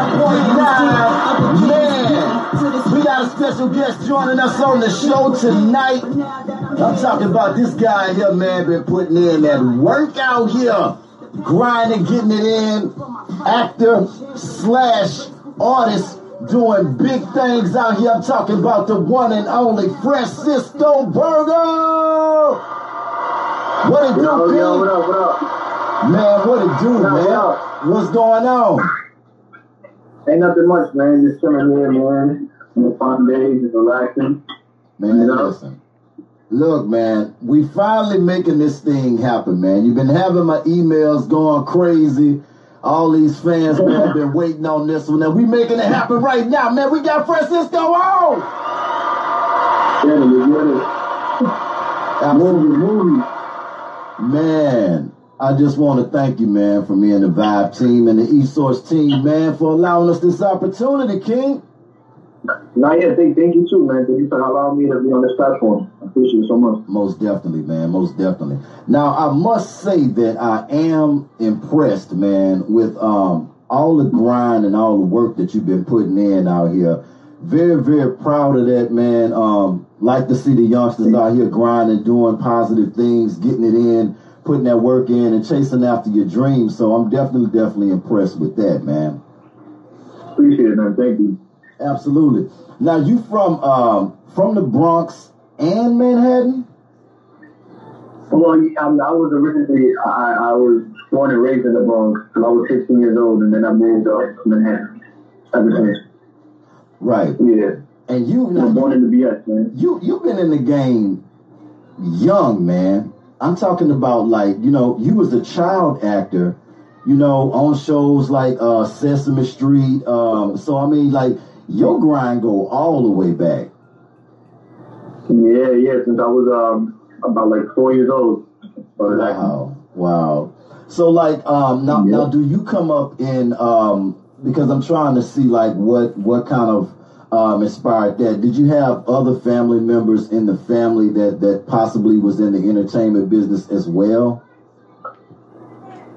Man, we got a special guest joining us on the show tonight. I'm talking about this guy here, man, been putting in that work out here, grinding, getting it in. Actor slash artist doing big things out here. I'm talking about the one and only Francisco Burgos. What it do, Yo, yo, what up, what up? Man, what it do, What up, what man? up? What's going on? Ain't nothing much, man. Just chilling here, man. On the fun days, just relaxing. Man, listen. Look, man, we finally making this thing happen, man. You've been having my emails going crazy. All these fans, man, have been waiting on this one. And we making it happen right now, man. We got Francisco on. Get it. Absolutely. Movie, movie. Man, I just want to thank you, man, for me and the Vibe team and the eSource team, man, for allowing us this opportunity, King. Nah, yeah, thank, thank you too, man. Thank you for allowing me to be on this platform. I appreciate it so much. Most definitely, man. Most definitely. Now, I must say that I am impressed, man, with um all the grind and all the work that you've been putting in out here. Very, very proud of that, man. Um, like to see the youngsters out here grinding, doing positive things, getting it in, putting that work in, and chasing after your dreams. So I'm definitely, definitely impressed with that, man. Appreciate it, man. Thank you. Absolutely. Now, you from um from the Bronx and Manhattan? Well, I, I was originally, I, I was born and raised in the Bronx till I was 16 years old, and then I moved up to Manhattan. Since. Right. Yeah. And you now, born in the BS, man. you you've been in the game young, man. I'm talking about like, you know, you was a child actor, you know, on shows like uh Sesame Street. Um, so I mean like your grind go all the way back. Yeah, yeah. Since I was um about like four years old. Wow. Wow. So like um now Yeah. now do you come up in um because I'm trying to see like what what kind of um inspired that. Did you have other family members in the family that that possibly was in the entertainment business as well?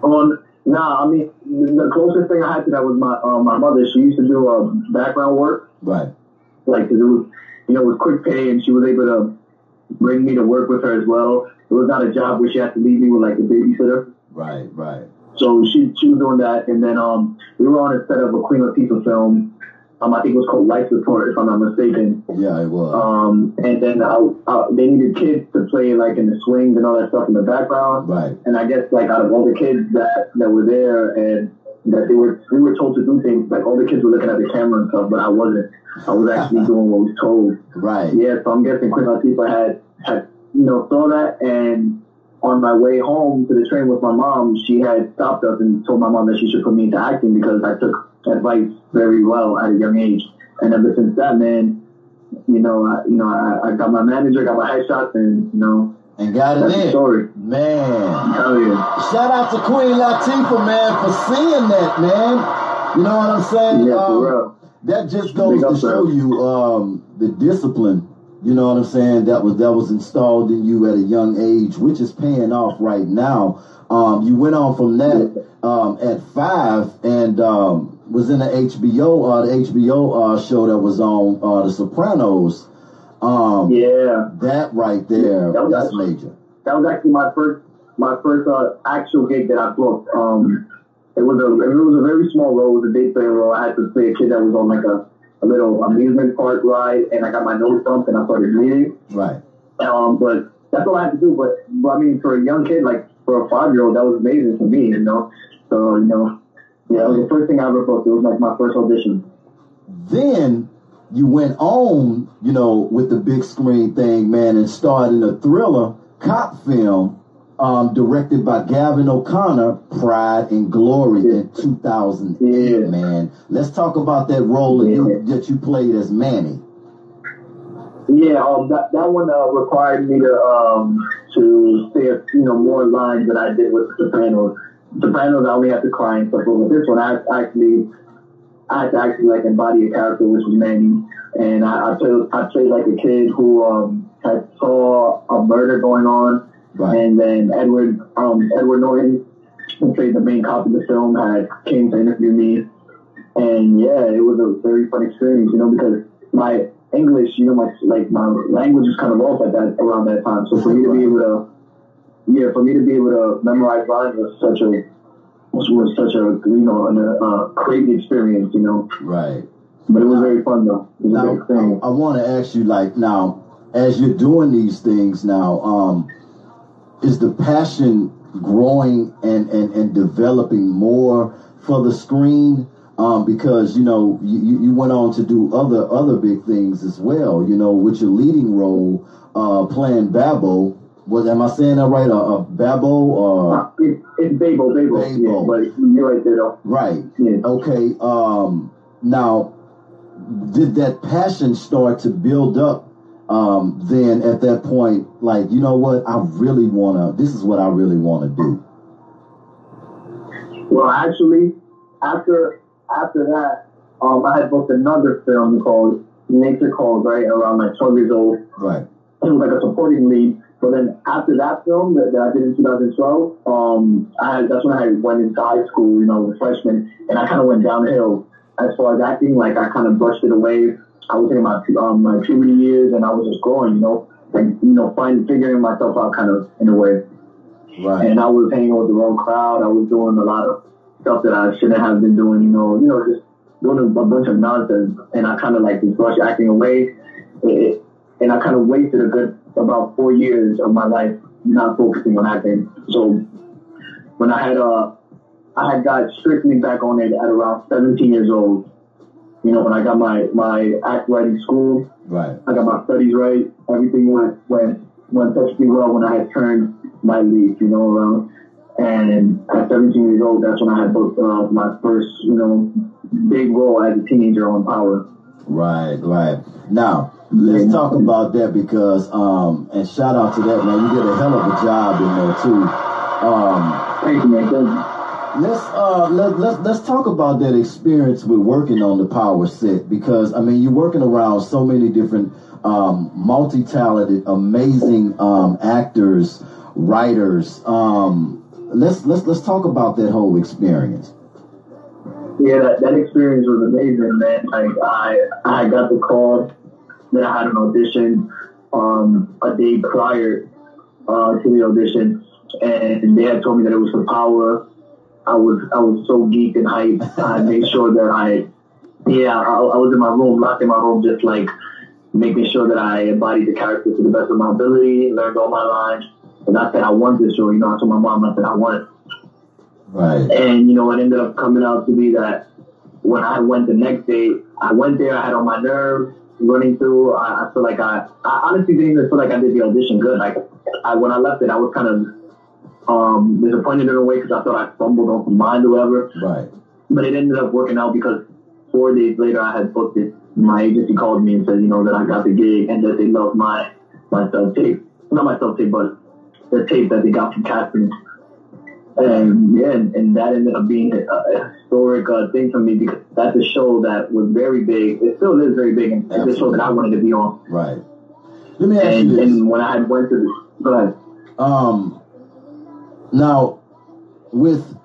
On nah, I mean the closest thing I had to that was my uh, my mother. She used to do uh, background work, Right. like 'cause it was you know it was quick pay, and she was able to bring me to work with her as well. It was not a job where she had to leave me with like a babysitter. Right, right. So she she was doing that, and then um we were on a set of a Queen Latifah film. Um, I think it was called Life Support, if I'm not mistaken. Yeah, it was. Um, and then uh, uh, they needed kids to play like in the swings and all that stuff in the background. right. And I guess like out of all the kids that that were there and that they were we were told to do things like all the kids were looking at the camera and stuff, but I wasn't. I was actually doing what was told. Right. Yeah, so I'm guessing Queen Latifah had had you know saw that and on my way home to the train with my mom, she had stopped us and told my mom that she should put me into acting because I took advice very well at a young age. And ever since that, man, you know, I, you know, I, I got my manager, got my headshots, and you know, And got it in. story. Man. Hell yeah. Shout out to Queen Latifah, man, for seeing that, man. You know what I'm saying? Yeah, Um, for real. that just goes Big to show you um, the discipline. You know what I'm saying? That was that was installed in you at a young age, which is paying off right now. Um, you went on from that um, at five and um, was in the HBO uh, the HBO uh, show that was on uh, The Sopranos. Um, Yeah, That right there, That was that's actually- major. that was actually my first my first uh, actual gig that I booked. Um, it was a it was a very small role. It was a day playing role. I had to play a kid that was on like a, a little amusement park ride, and I got my nose bumped, and I started bleeding. Right. Um, but that's all I had to do. But, but I mean, for a young kid, like for a five year old, that was amazing for me, you know. So you know, yeah, it was the first thing I ever booked. It was like my first audition. Then you went on, you know, with the big screen thing, man, and starred in a thriller cop film um, directed by Gavin O'Connor, Pride and Glory in 2008, Yeah. man. Let's talk about that role that you, that you played as Manny. Yeah, um, that that one uh, required me to um to say a, you know more lines than I did with the Sopranos. Sopranos, I only had to cry and stuff, but with this one, I actually I had to actually like embody a character, which was Manny, and I, I played I played like a kid who um had saw a murder going on, Right. and then Edward um Edward Norton, who played the main cop in the film, had came to interview me, and yeah, it was a very fun experience, you know, because my English, you know, my like my language was kind of off at that around that time. So for me to be able to, yeah, for me to be able to memorize lines was such a was, such a you know a, a crazy experience, you know. Right. But it was very fun though. now, I, I want to ask you, like, now as you're doing these things now, um, is the passion growing and, and, and developing more for the screen? Um, because you know you, you went on to do other other big things as well. You know, with your leading role uh, playing Babbo. Was am I saying that right? A, a Babbo or it, it's Babbo, Babbo, Babbo. Yeah, but you're right there though. Right. Yeah. Okay. Um, now, did that passion start to build up? Um, then at that point, like you know what, I really wanna. This is what I really want to do. Well, actually, after after that, um, I had booked another film called Nature Calls, right, around like 12 years old. Right. It was like a supporting lead. But then after that film that, that I did in 2012, um, I had, that's when I went into high school, you know, as a freshman, and I kind of went downhill as far as acting. Like I kind of brushed it away. I was in my um, my puberty years, and I was just growing, you know, like you know, finding figuring myself out kind of in a way. Right. And I was hanging out with the wrong crowd. I was doing a lot of stuff that I shouldn't have been doing, you know, you know, just doing a, a bunch of nonsense. And I kind of like just brushed acting away. It, and I kind of wasted a good about four years of my life not focusing on acting. So when I had uh, I had got strictly back on it at around 17 years old. You know, when I got my my act writing school, right? I got my studies right. Everything went went went perfectly well when I had turned my leaf. You know, around and at 17 years old, that's when I had booked uh, my first, you know, big role as a teenager on Power. Right, right. Now, let's talk about that because, um, and shout out to that, man. You did a hell of a job in there, too. Um, Thank you, man. Let's uh let let's let's talk about that experience with working on the power set because I mean you're working around so many different um, multi-talented, amazing um, actors, writers. Um, let's let's let's talk about that whole experience. Yeah, that, that experience was amazing, man. Like I I got the call that I had an audition um, a day prior uh, to the audition, and they had told me that it was for Power. I was I was so geeked and hyped. I made sure that I, yeah, I, I was in my room, locked in my room, just like making sure that I embodied the character to the best of my ability, learned all my lines, and I said I want this show. You know, I told my mom I said I want it. Right. And you know, it ended up coming out to be that when I went the next day, I went there. I had on my nerves running through. I, I feel like I, I honestly didn't even feel like I did the audition good. Like I, when I left it, I was kind of um, disappointed in a way because I thought I fumbled off my mind or whatever. Right. But it ended up working out because four days later, I had booked it. My agency called me and said, you know, that I got the gig and that they loved my my self tape, not my self tape, but the tape that they got from casting. And yeah, and, that ended up being a, a historic uh, thing for me because that's a show that was very big. It still is very big, and it's a show that I wanted to be on. Right. Let me ask and, you this. And when I had went to, the, go ahead. Um. Now, with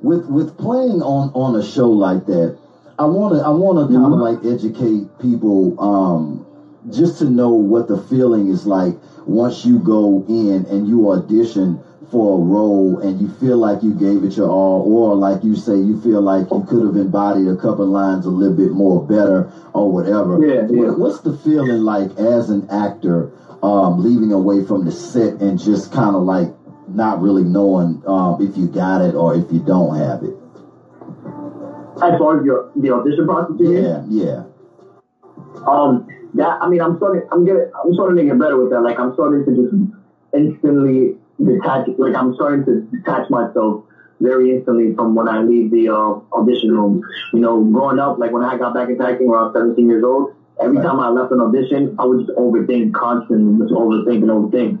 with with playing on on a show like that, I want to I want to kind of like educate people um just to know what the feeling is like once you go in and you audition for a role and you feel like you gave it your all, or like you say, you feel like you could have embodied a couple lines a little bit more better or whatever. Yeah, yeah. What's the feeling like as an actor um, leaving away from the set and just kind of like not really knowing um, if you got it or if you don't have it? As far as your the audition process. Yeah, yeah. Um, that I mean, I'm starting. I'm getting. I'm starting to get better with that. Like I'm starting to just instantly detach. Like I'm starting to detach myself very instantly from when I leave the uh, audition room. You know, growing up, like when I got back into acting when I was 17 years old, every time I left an audition, I would just overthink constantly, just overthink and overthink.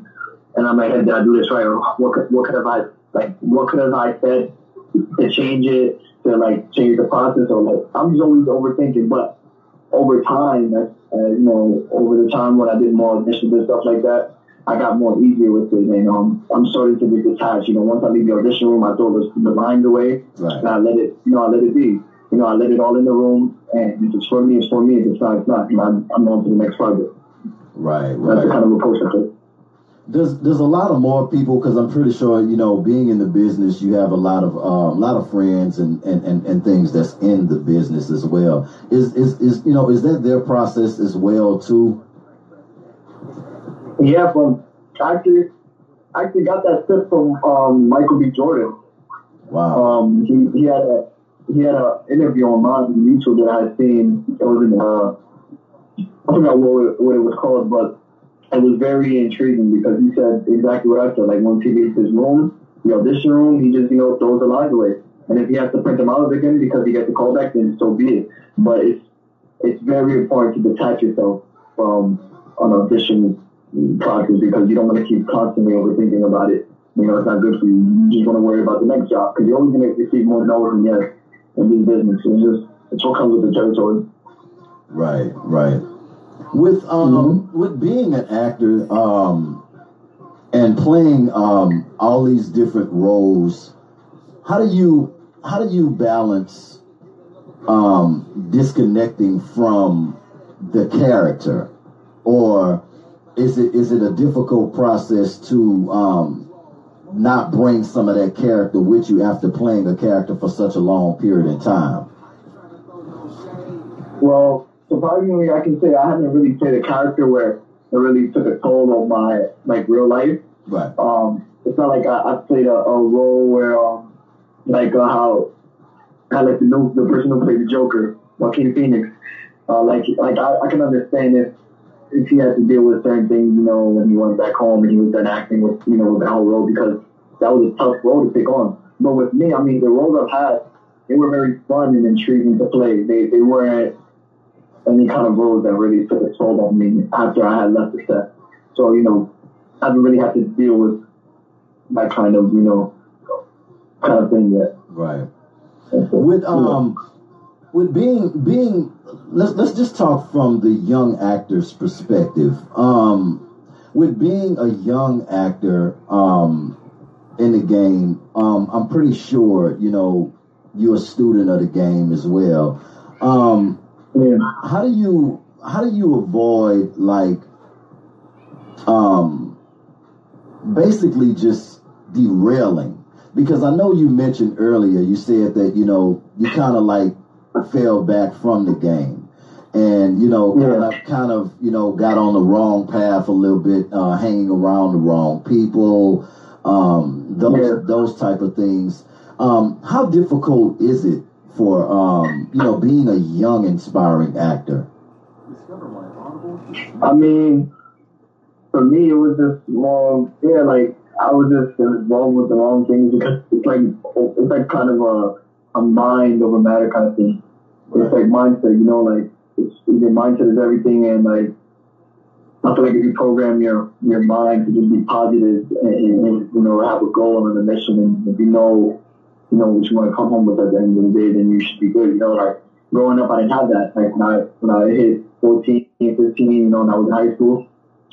And I'm like, hey, did I do this right? Or what could, what could have I like? What could have I said to change it? To like change the process? Or like I'm just always overthinking, but over time, uh, you know, over the time when I did more auditions and stuff like that, I got more easier with it, and um, I'm starting to get detached. You know, once I leave the audition room, I throw the, the lines away, Right. and I let it, you know, I let it be. you know, I let it all in the room, and if it's for me, it's for me. If it's not, it's not. Know, I'm, I'm on to the next project. Right, That's the kind of approach I take. There's there's a lot of more people because I'm pretty sure you know being in the business you have a lot of um, a lot of friends and, and, and, and things that's in the business as well. Is is is you know is that their process as well too? Yeah, from actually, I actually got that tip from um, Michael B. Jordan. Wow. Um, he, he had a he had an interview online on YouTube that I had seen. It was in uh, I forgot what it, what it was called, but it was very intriguing because he said exactly what I said. Like once he leaves his room, the audition room, he just you know throws the lines away. And if he has to print them out again because he gets a callback, then so be it. But it's it's very important to detach yourself from an audition process because you don't want to keep constantly overthinking about it. You know, it's not good for you. You just want to worry about the next job because you're always going to receive more no's than yes in this business. It's just it's what comes with the territory. Right, right. With um with being an actor um and playing um all these different roles, how do you how do you balance um disconnecting from the character or is it is it a difficult process to um not bring some of that character with you after playing a character for such a long period of time? Well, surprisingly, I can say I haven't really played a character where it really took a toll on my like real life. Right. Um, it's not like I, I played a, a role where um, like uh, how I like the new the person who played the Joker, Joaquin Phoenix. Uh, like like I, I can understand if if he had to deal with certain things, you know, when he went back home and he was done acting with you know with whole role because that was a tough role to take on. But with me, I mean, the roles I've had, they were very fun and intriguing to play. They they weren't any kind of roles that really took a toll on me after I had left the set. So you know, I haven't really had to deal with that kind of you know kind of thing yet. Right. With um with being being let's let's just talk from the young actor's perspective. Um with being a young actor um in the game, um I'm pretty sure, you know, you're a student of the game as well. Um Yeah. how do you how do you avoid like um basically just derailing because I know you mentioned earlier you said that you know you kind of like fell back from the game. And you know kind of kind of you know got on the wrong path a little bit uh, hanging around the wrong people um, those Yeah. those type of things. Um, how difficult is it for um, you know being a young inspiring actor? I mean, for me, it was just long, yeah, like, I was just involved with the wrong things. Because it's like, it's like kind of a, a mind over matter kind of thing. It's like mindset, you know, like, it's, your mindset is everything, and like, I feel like if you program your, your mind to just be positive and, and, and, you know, have a goal and a mission, and if you know, you know, what you want to come home with at the end of the day, then you should be good, you know, like, growing up, I didn't have that. Like, when I, when I hit 14, 15, you know, when I was in high school,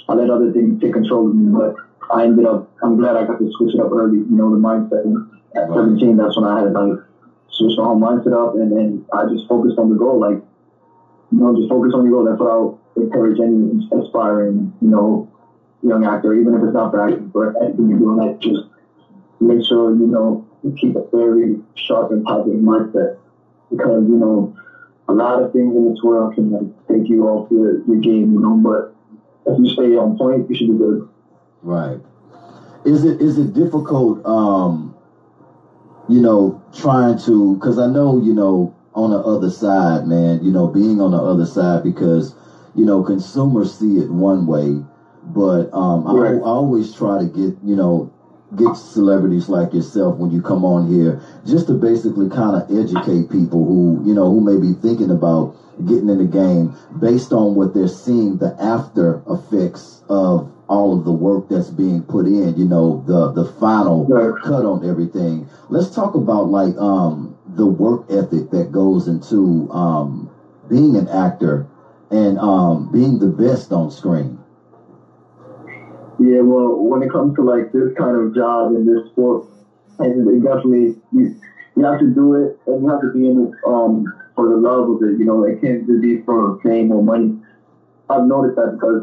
I let other things take control of me, but I ended up, I'm glad I got to switch it up early, you know, the mindset. And at 17, that's when I had like switched my whole mindset up and then I just focused on the goal. Like, you know, just focus on your goal. That's what I would encourage any aspiring, you know, young actor, even if it's not for acting, but anything you're doing, like, just make sure, you know, you keep a very sharp and positive mindset. Because, you know, a lot of things in this world can like take you off your, your game, you know, but if you stay on point, you should be good. Right. Is it is it difficult um you know trying to cuz I know you know on the other side man, you know being on the other side because you know consumers see it one way. But um I, I always try to get you know get celebrities like yourself when you come on here just to basically kind of educate people who you know who may be thinking about getting in the game based on what they're seeing the after effects of all of the work that's being put in you know the the final Right. cut on everything let's talk about like um the work ethic that goes into um being an actor and um being the best on screen Yeah, well, when it comes to like this kind of job in this sport, it, it definitely you, you have to do it, and you have to be in it um, for the love of it. You know, it can't just be for fame or money. I've noticed that because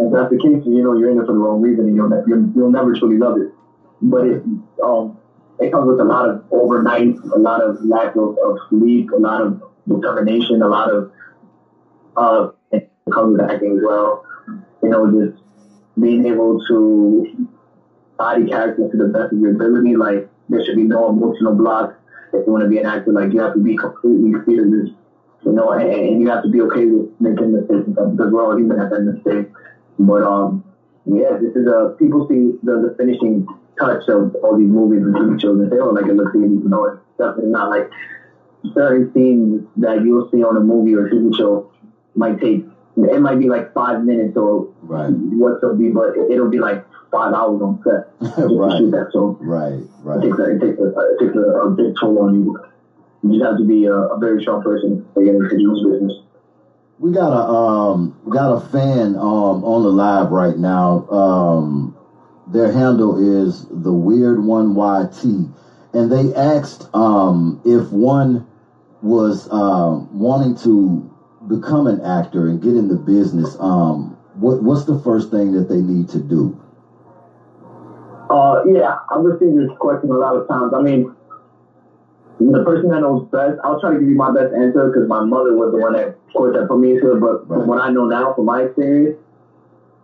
if that's the case, you know, you're in it for the wrong reason, and you'll you'll, you'll never truly love it. But it um, it comes with a lot of overnight, a lot of lack of, of sleep, a lot of determination, a lot of uh, it comes with acting as well. You know, just being able to body character to the best of your ability. Like there should be no emotional blocks. If you want to be an actor, like you have to be completely fearless, you know, and, and you have to be okay with making mistakes because we're all human at that mistake. But um, yeah, this is a people see the, the finishing touch of all these movies and TV shows and they don't like it looks easy, you know, it's definitely not like certain scenes that you'll see on a movie or TV show might take it might be like five minutes or right. what so be, but it'll be like five hours on set right. to shoot that. So right, right. It takes a, it takes a, it takes a, a big toll on you. You just have to be a, a very strong person to get into this business. We got a um got a fan um on the live right now. Um, their handle is the weird one YT, and they asked um if one was um wanting to become an actor and get in the business, um, what what's the first thing that they need to do? Uh, yeah, I've received this question a lot of times. I mean, the person that knows best, I'll try to give you my best answer because my mother was the one that, of course, that put me into it. But right. from what I know now, from my experience,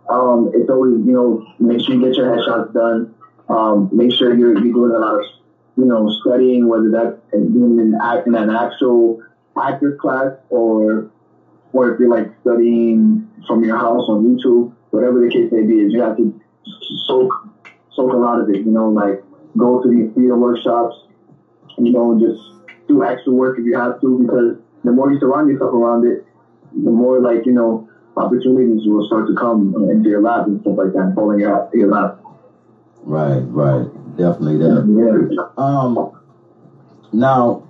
um, it's always you know make sure you get your headshots done. Um, make sure you're you're doing a lot of you know studying, whether that's doing an act in an actual actor's class or or if you're like studying from your house on YouTube, whatever the case may be, is you have to soak soak a lot of it. You know, like go to these theater workshops, you know, just do extra work if you have to, because the more you surround yourself around it, the more like you know opportunities will start to come into your lap and stuff like that, falling your your lap. Right, right, definitely that. Yeah. Um, now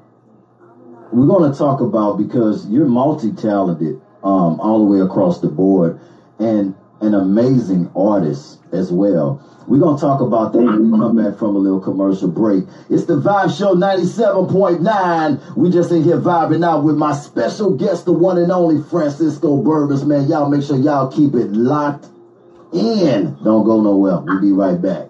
we're going to talk about because you're multi-talented um, all the way across the board and an amazing artist as well. We're going to talk about that when we come back from a little commercial break. It's the Vibe Show 97.9. We just in here vibing out with my special guest, the one and only Francisco Burgos. Man, y'all make sure y'all keep it locked in. Don't go nowhere. We'll be right back.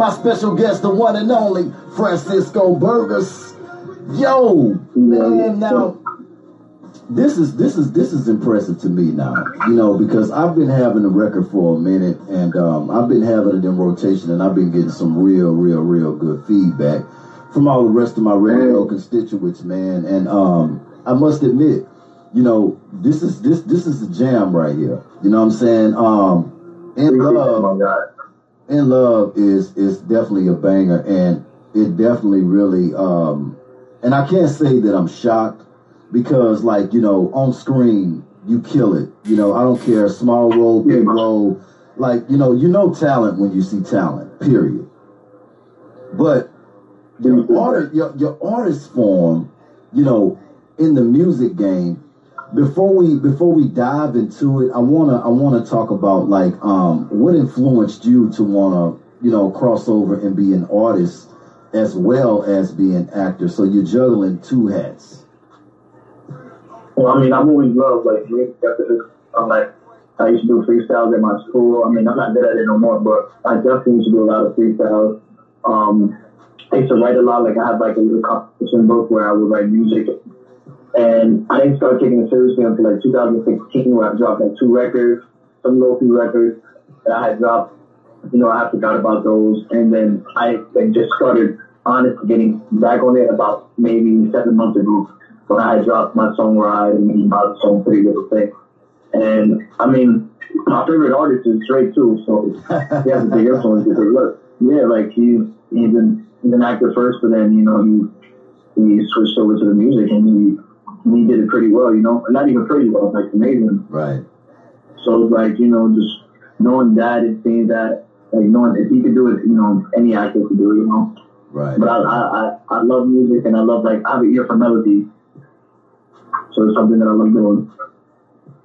My special guest, the one and only Francisco Burgos. Yo, man, now this is this is this is impressive to me now. You know, because I've been having the record for a minute, and um, I've been having it in rotation, and I've been getting some real, real, real good feedback from all the rest of my radio constituents, man. And um, I must admit, you know, this is this this is a jam right here. You know what I'm saying? Um, in love, in love is is definitely a banger, and it definitely really. Um, and I can't say that I'm shocked because like you know on screen you kill it. You know i don't care small role big role. Like you know you know talent when you see talent period. But your artist your, your artist form you know in the music game before we before we dive into it i want to i want to talk about like um what influenced you to want to you know cross over and be an artist as well as be an actor so you're juggling two hats well, I mean, I've always loved like music. I'm like, I used to do freestyles at my school. I mean, I'm not good at it no more, but I definitely used to do a lot of freestyles. Um, I used to write a lot. Like I had like a little competition book where I would write music, and I didn't start taking it seriously until like 2016, where I dropped like two records, some local records that I had dropped. You know, I forgot about those, and then I like just started honestly getting back on it about maybe seven months ago when I had dropped my song Ride and my song Pretty Little Thing. And I mean, my favorite artist is Drake too, so he has a big influence because look, yeah, like he's he's an he's an actor first, but then you know he he switched over to the music and he he did it pretty well, you know, not even pretty well, like amazing. Right. So it's like you know just knowing that and seeing that, like knowing if he could do it, you know, any actor could do it, you know. Right. But I I I, I love music and I love like I have an ear for melody so it's something that I love doing.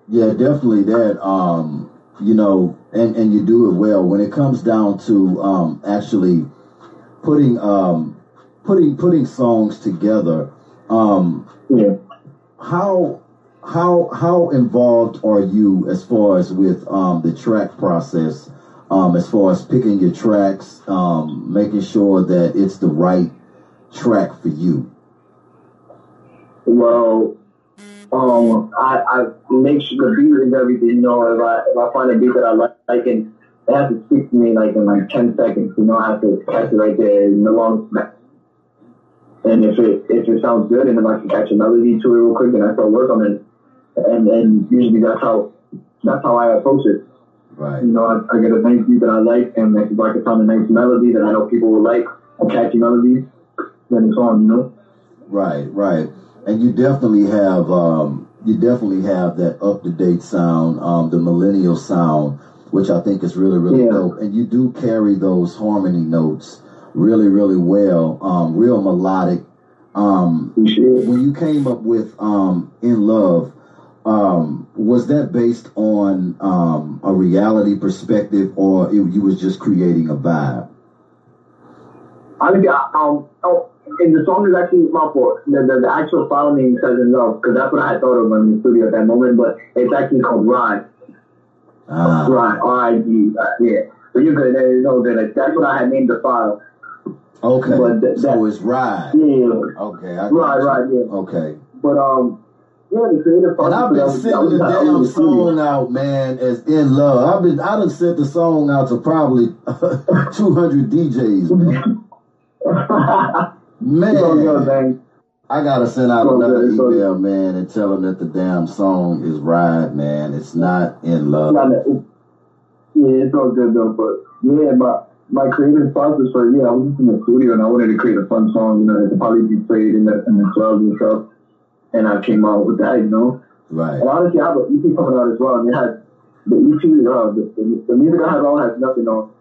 Yeah, definitely that. Um, you know, and and you do it well when it comes down to um, actually putting um, putting putting songs together. Um, yeah. How how how involved are you as far as with um, the track process? Um, as far as picking your tracks, um, making sure that it's the right track for you. Well, um, I, I make sure the beat is everything. You know, if I if I find a beat that I like, I can it has to speak to me like in like ten seconds. You know, I have to catch it right there the long. And if it if it sounds good, and then I can catch a melody to it real quick, and I start work on it. And and usually that's how that's how I approach it. Right. You know, I, I get a nice beat that I like, and if I can find a nice melody that I know people will like, a catchy melody, then it's on. You know. Right. Right and you definitely have um, you definitely have that up to date sound, um, the millennial sound, which I think is really really yeah. dope. And you do carry those harmony notes really really well, um, real melodic. Um, when you came up with um, "In Love," um, was that based on um, a reality perspective, or it, you was just creating a vibe? I think um, oh, and the song is actually my fault. The, the, the actual file name says in love because that's what I thought of in the studio at that moment, but it's actually called Ride. Ah. Ride, R-I-D, uh, yeah. So you're good. You know, that that's what I had named the file. Okay. But th- so that, it's Ride. Yeah. Okay. I ride, Ride, yeah. Okay. But um, yeah, the creative And I've been sending the damn song out, man, as in love. I've been I done sent the song out to probably two hundred DJs, man. Man, I gotta send out another email, man, and tell them that the damn song is "Ride," man. It's not in love. yeah, it's all good though. But yeah, my my creative process for yeah, I was just in the studio and I wanted to create a fun song, you know, that could probably be played in the in the clubs and stuff. And I came out with that, you know. Right. And honestly, I have an EP coming out as well, and it has the EP. Uh, the, the, the music I have on has nothing on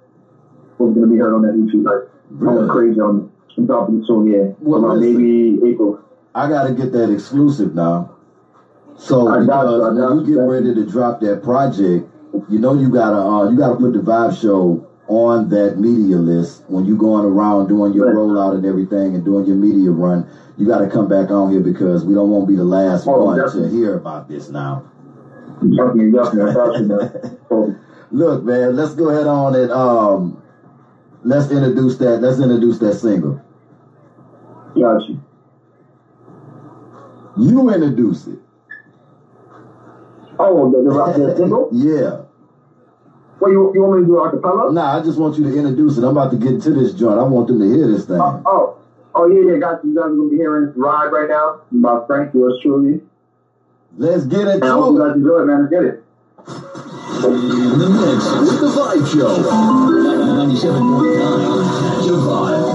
was gonna be heard on that EP. Like really? I'm crazy on it dropping soon, yeah. Well, listen, maybe April. I got to get that exclusive now. So I because when you get ready to drop that project, you know you gotta uh, you gotta put the Vibe Show on that media list when you're going around doing your rollout and everything and doing your media run. You got to come back on here because we don't want to be the last Oh, one to hear about this now. Definitely, definitely. About you, man. So, Look, man, let's go ahead on and um, let's introduce that. Let's introduce that single. got you. You introduce it. Oh, the, the, the single? Yeah. What, you, you want me to do a cappella? Nah, I just want you to introduce it. I'm about to get into this joint. I want them to hear this thing. Oh, oh, oh, yeah, yeah, got you. You guys are to be hearing Ride right now by Frank, yours truly. Let's get And I hope you it. guys enjoy it, man. Let's get it. In the mix with the Vibe Show. 97.9 Catch a Vibe.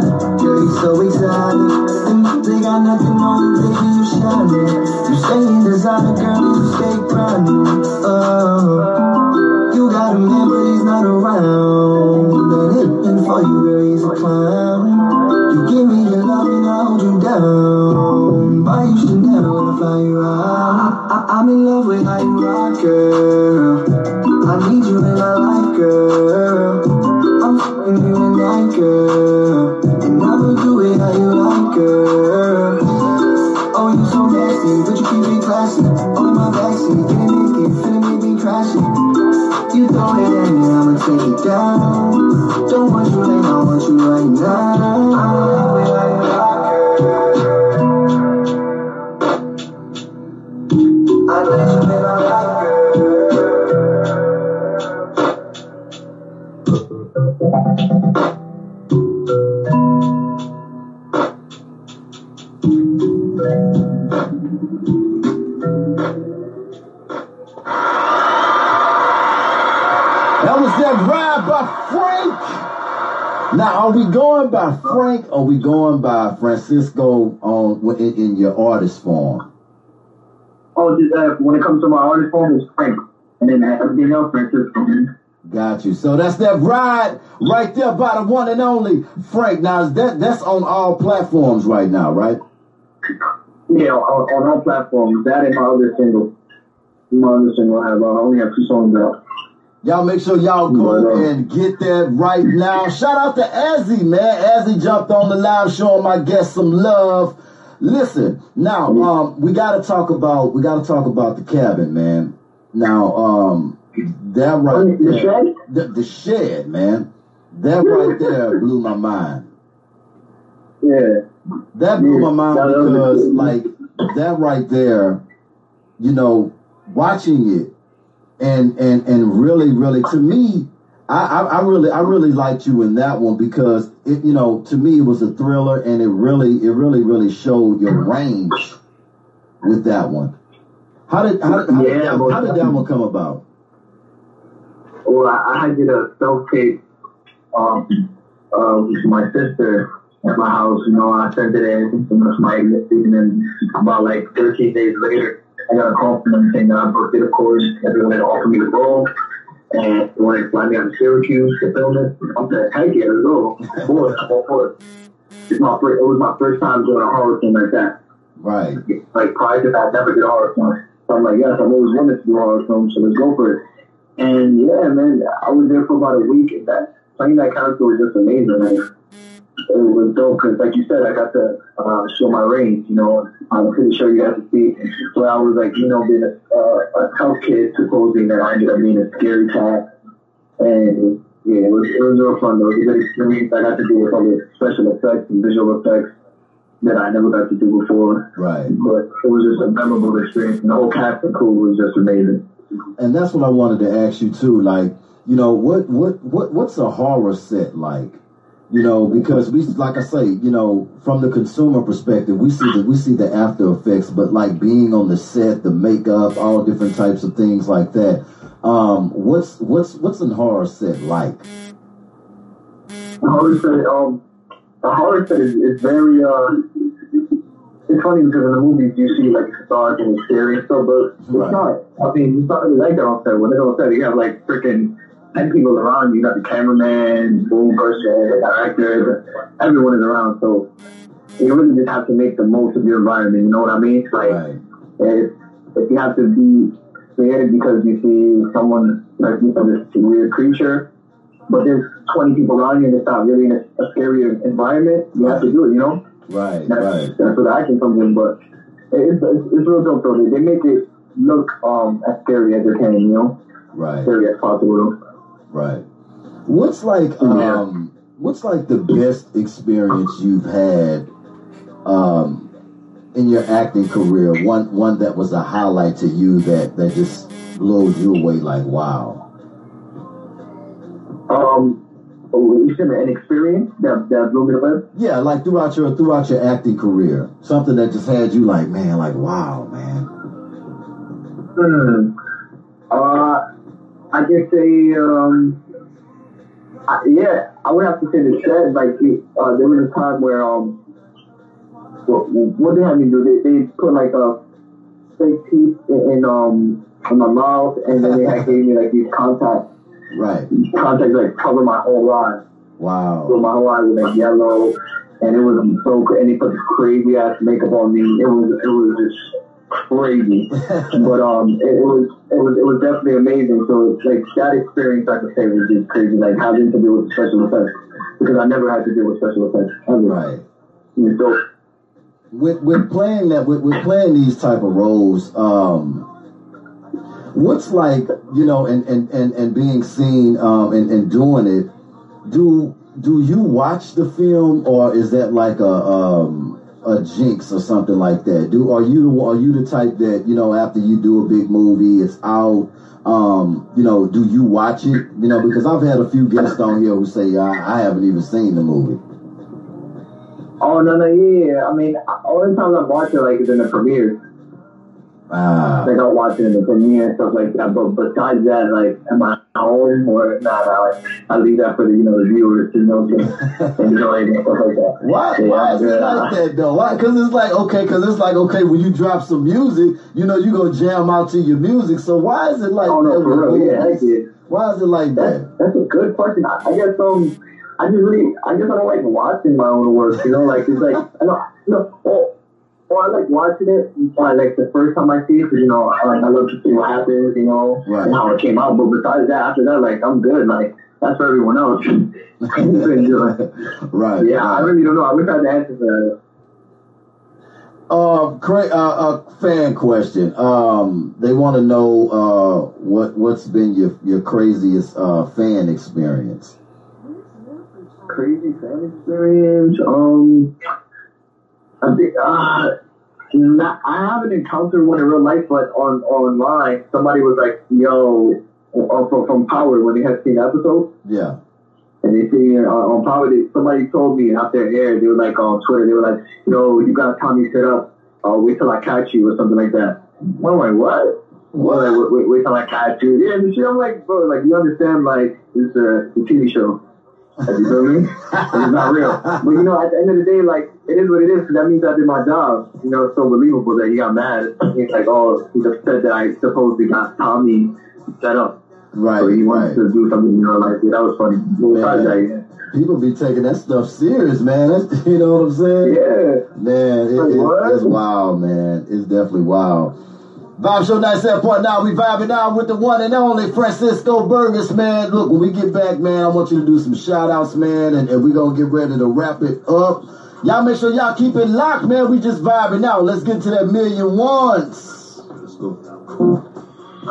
Love how you ride it, girl, you so niggas, they got nothing on you, baby, you shining. You stay in designer, girl, artist form? Oh, just, uh, when it comes to my artist form, it's Frank. And then everything else, Francisco. Got you. So that's that ride right there by the one and only Frank. Now is that that's on all platforms right now, right? Yeah, on, on all platforms. That and my other single. My other single I have, uh, I only have two songs out. Y'all make sure y'all go Right and get that right now. Shout out to Azzy, man. Azzy jumped on the live showing my guests some love. Listen, now um, we gotta talk about we gotta talk about the cabin, man. Now, um, that right The there, Shed? the, the shed, man. That right there blew my mind. Yeah. That blew my mind because, like, that right there, you know, watching it and and and really, really, to me, I, I, I really, I really liked you in that one because it, you know, to me, it was a thriller, and it really, it really, really showed your range with that one. How did how, did- how, did, Yeah, that, how did that one come about? Well, I, I did a self tape um, uh, with my sister at my house. You know, I sent it in to my and then about like 13 days later, I got a call from them saying that I booked it, of course. Everyone had offered me the role. And they wanted to fly me out to Syracuse to film it. I'm like, heck yeah, let's go. Of course, I'm all for it. It's my first, it was my first time doing a horror film like that. Right. Like prior to that, I never did a horror film. So I'm like, yes, I've always wanted to do a horror film, so let's go for it. And yeah, man, I was there for about a week, and that playing that character was just amazing. Like, it was dope because, like you said, I got to uh, show my range. You know, I'm pretty sure you got to see. So I was like, you know, being a, uh, a tough kid, supposing that I ended up being a scary cat. And yeah, it was, it was real fun. though. It was a good experience. I got to do with all the special effects and visual effects that I never got to do before. Right. But it was just a memorable experience. And the whole cast and crew was just amazing. and that's what I wanted to ask you too. Like, you know, what what what what's a horror set like? You know, because we, like I say, you know, from the consumer perspective, we see the we see the after effects, but like being on the set, the makeup, all different types of things like that. Um, what's what's what's a horror set like? The horror set, um, the horror set is, is very uh, it's funny because in the movies you see like stars and scary stuff, but it's Right. not. I mean, it's not really like that on set. When it's on set, you have like freaking ten people around you. You got the cameraman, boom person, the directors, everyone is around. So you really just have to make the most of your environment. You know what I mean? It's like Right. if, if you have to be scared because you see someone like you know, this weird creature, but there's 20 people around you and it's not really in a, a scary environment, you have to do it, you know? Right, That's, right. that's where the action comes in, but it's, it's, it's real dope though. They, they make it look um as scary as they can, you know? Right. Scary as possible. Right. What's like um what's like the best experience you've had um in your acting career? One one that was a highlight to you that that just blows you away like wow. Um, oh, you said an experience that, that blew me away? Yeah, like throughout your throughout your acting career. Something that just had you like, man, like wow, man. Hmm. Uh, I guess say, um, I, yeah, I would have to say the set. Like, uh, there was a time where, um, what, what they had me do? They, they put like a fake teeth in, in um in my mouth, and then they had gave me like these contacts. Right. Contacts like cover my whole eye. Wow. So my whole eye was like yellow, and it was so. And they put this crazy ass makeup on me. It was it was just crazy but um, it, it was it was it was definitely amazing. So like that experience, I could say, was just crazy. Like having to deal with special effects because I never had to deal with special effects. Ever. right. It was dope. with with playing that with, with playing these type of roles um what's like you know and and and, and being seen um and, and doing it do do you watch the film or is that like a um a jinx or something like that do are you the are you the type that you know after you do a big movie it's out um you know do you watch it you know because i've had a few guests on here who say i, I haven't even seen the movie Oh no no yeah. I mean, all the times I've watched it like is in the premiere. ah Like I'll watch it in the premiere and stuff like that. But besides that, like am I home or not? I I leave that for the you know the viewers to know to enjoy it and stuff like that. Why, Yeah, why is it like that though? Why? Because it's like okay, because it's like okay, when you drop some music, you know you gonna jam out to your music. So why is it like Oh that no, for real, yeah, heck yeah. Why is it like That's, that? that's a good question. I, I guess um, I just really, I guess I don't like watching my own work. You know, like it's like I don't, you know, or I like watching it. uh, like the first time I see it, 'cause, you know, I, like I love to see what happens, you know, Right. and how it came out. But besides that, after that, like I'm good. Like that's for everyone else. Right. yeah, I really don't know. I wish I had the answer for that. Uh, cra- uh, uh, fan question. Um, they want to know uh what what's been your your craziest uh fan experience. Crazy fan experience. Um, I think uh, not, I haven't encountered one in real life, but on online, somebody was like, "Yo," uh, from, from Power when they had seen episodes. Yeah. and they see uh, on Power, they, somebody told me after aired, they were like on Twitter, they were like, "Yo, you got Tommy set up. Uh, wait till I catch you," or something like that. I'm like, "What?" What? Like, wait, wait, wait till I catch you. Yeah, and shit, I'm like, bro, like you understand, like it's a, a TV show. You feel me? it's not real. But you know, at the end of the day, like it is what it is. That means I did my job. You know, it's so believable that he got mad. He's like, oh, he's upset that I supposedly got Tommy set up. Right. So he wanted Right. to do something. You know, like yeah, that was funny. But besides that, yeah. People be taking that stuff serious, man. That's, you know what I'm saying? Yeah. Man, it, Like, it- it's wild, man. It's definitely wild. Vibe Show 97.9, we vibing out with the one and only Francisco Burgos, man. Look, when we get back, man, I want you to do some shout outs, man, and, and we gonna get ready to wrap it up. Y'all make sure y'all keep it locked, man. We just vibing out. Let's get to that million ones. Let's go. I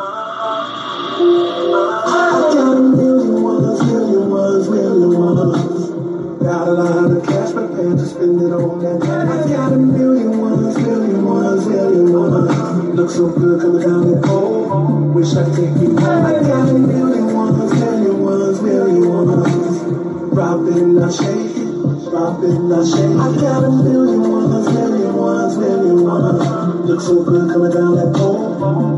got a million ones, million ones, million ones. Got a lot of cash, but prepared to spend it on that. I got a million ones, million ones, million ones. Look so good coming down the pole. Wish I could take you home. I got a million ones, million ones, million ones. Drop it, not not shake it. I got a million ones, million ones, million ones. Look so good coming down that pole.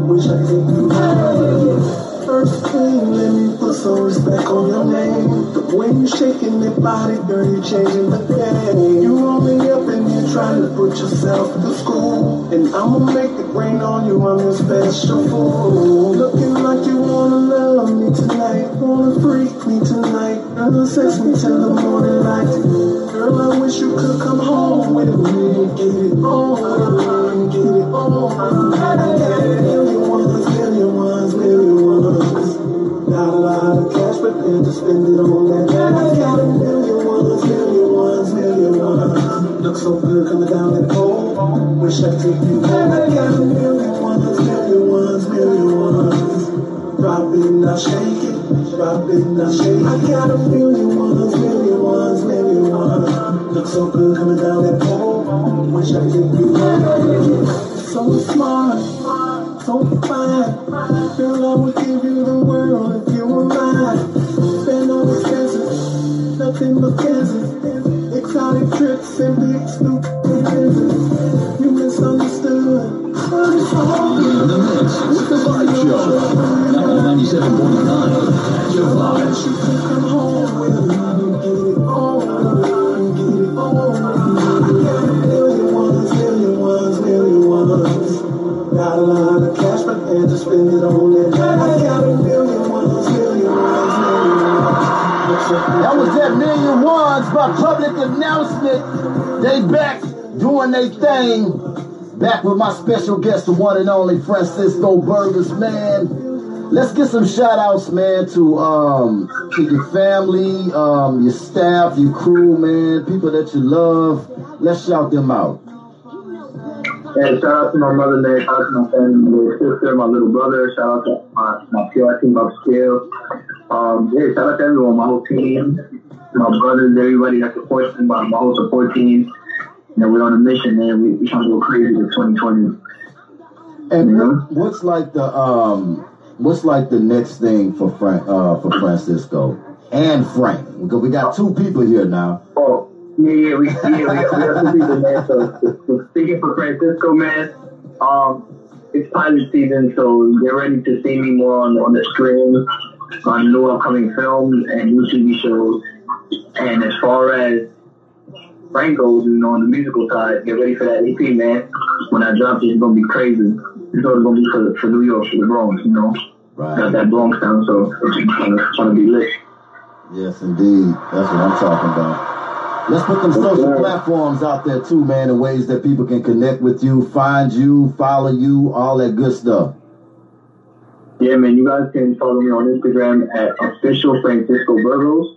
Wish I could you home. First thing, let me put some respect on your name. The way you shaking that body, girl, you changing the game. You roll me up and you're trying to put yourself to school. And I'ma make it rain on you, I'm your special fool. Looking like you wanna love me tonight, wanna freak me tonight, wanna sex me till the morning light. Girl, I wish you could come home with me, get it on, get it on. I got million ones, million ones, million ones. Got a lot of cash, prepared to spend it on that. I got a million ones, million ones, million ones. Look so good coming down that pole. Wish I could take you home. I got a million ones, million ones, million ones. Drop it, now shake it. Drop it, now shake it. I got a million ones, million so good coming down that pole. Wish I could take you. So smart, so fine. Feel I would give you the world if you were mine. Spend all the expenses, nothing but kisses. Exotic trips and big stupid announcement. They back doing their thing. Back with my special guest, the one and only Francisco Burgos, man. Let's get some shout outs, man, to um to your family, um, your staff, your crew, man, people that you love. Let's shout them out. And shout out to my mother, man. Shout out to my family, my little sister, my little brother. Shout out to my, my PR team upscale. Um, yeah, shout out to everyone, my whole team, my brothers, everybody that supports me, my, my whole support team. You know, we're on a mission, man. We, we trying to go crazy with 2020. And Yeah. what, what's like the um what's like the next thing for Frank uh for Francisco and Frank? Because we got two people here now. Oh, yeah, yeah, we, yeah, we, got, we got some people, man. So, so speaking for Francisco, man, um, it's pilot season, so get ready to see me more on, on the screen, on new upcoming films and new TV shows. And as far as Frank goes, you know, on the musical side, get ready for that EP, man. When I drop it, it's gonna be crazy. It's always gonna be for, for New York, for the Bronx, you know. Right. Got that Bronx sound, so it's gonna, gonna be lit. Yes, indeed. That's what I'm talking about. Let's put them social platforms out there too, man, in ways that people can connect with you, find you, follow you, all that good stuff. Yeah, man, you guys can follow me on Instagram at official Francisco Burgos.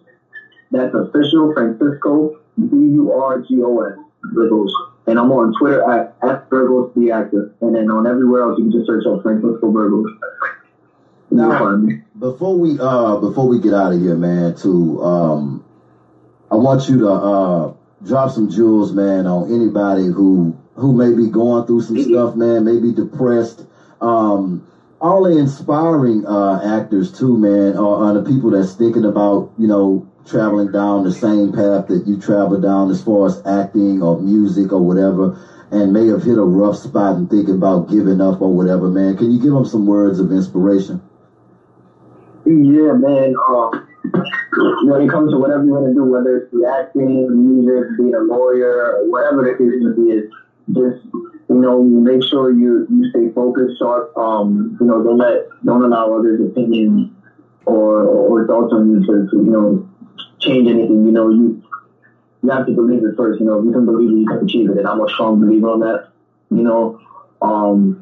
That's official Francisco B U R G O S Burgos. And I'm on Twitter at F Burgos. And then on everywhere else you can just search up Francisco Burgos. Now- Before we uh before we get out of here, man, too, um I want you to uh drop some jewels, man, on anybody who who may be going through some stuff, man, may be depressed. Um all the inspiring uh actors too, man, are, are the people that's thinking about, you know, traveling down the same path that you travel down as far as acting or music or whatever and may have hit a rough spot and thinking about giving up or whatever, man. Can you give them some words of inspiration? Yeah, man. Um, when it comes to whatever you want to do, whether it's the acting, music, being a lawyer, whatever it is be, just you know make sure you you stay focused, sharp. Um, you know, don't let don't allow others' opinions or or thoughts on you to you know change anything. You know, you you have to believe it first. You know, if you can believe it, you can achieve it, and I'm a strong believer on that. You know, um,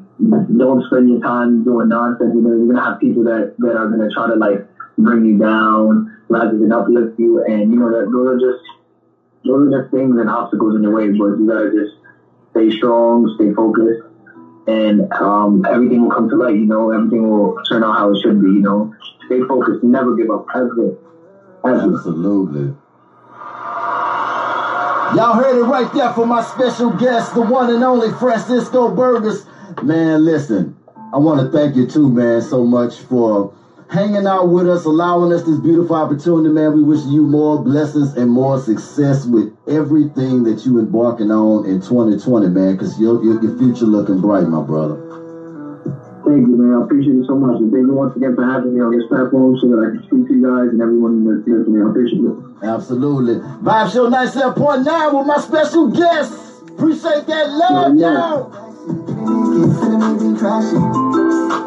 don't spend your time doing nonsense. You know, you're gonna have people that that are gonna try to like bring you down rather than uplift you, and you know that those are just those are just things and obstacles in your way. But you gotta just stay strong, stay focused, and um, everything will come to light. You know, everything will turn out how it should be. You know, stay focused, never give up, ever. Absolutely. Y'all heard it right there from my special guest, the one and only Francisco Burgos. Man, listen, I want to thank you too, man, so much for hanging out with us, allowing us this beautiful opportunity, man. We wish you more blessings and more success with everything that you embarking on in 2020, man, because your, your, your future looking bright, my brother. Thank you, man. I appreciate it so much. And thank you once again for having me on this platform so that I can speak to you guys and everyone that's listening. I appreciate it. Absolutely. Vibe Show 97.9 with my special guest. Appreciate that love, Yeah, yeah. y'all. You finna make me crash.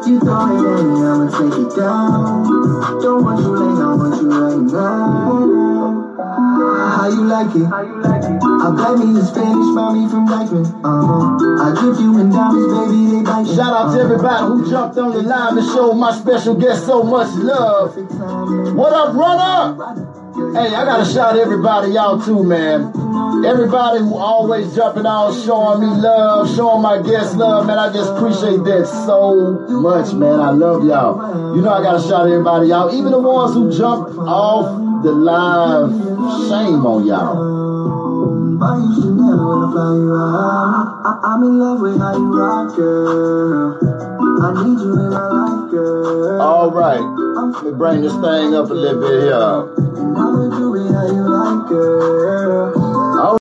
You throw it at me, I'ma take it down. Don't want you late, I want you right now. How you like it? How you like it? I bet me the Spanish mommy from Dyckman. Uh-huh. I give you in diamonds, baby, they bite. Shout out to everybody who jumped on the line to show my special guest so much love. What up, runner? Hey, I gotta shout everybody y'all too, man. Everybody who always jumping out, showing me love, showing my guests love, man. I just appreciate that so much, man. I love y'all. You know I gotta shout everybody out, even the ones who jumped off the live. Shame on y'all. Buy you Chanel when I fly you out. I- I'm in love with how you rock, girl. I need you in my life, girl. All right, let me bring this thing up a little bit here. I'ma do it how you like, girl.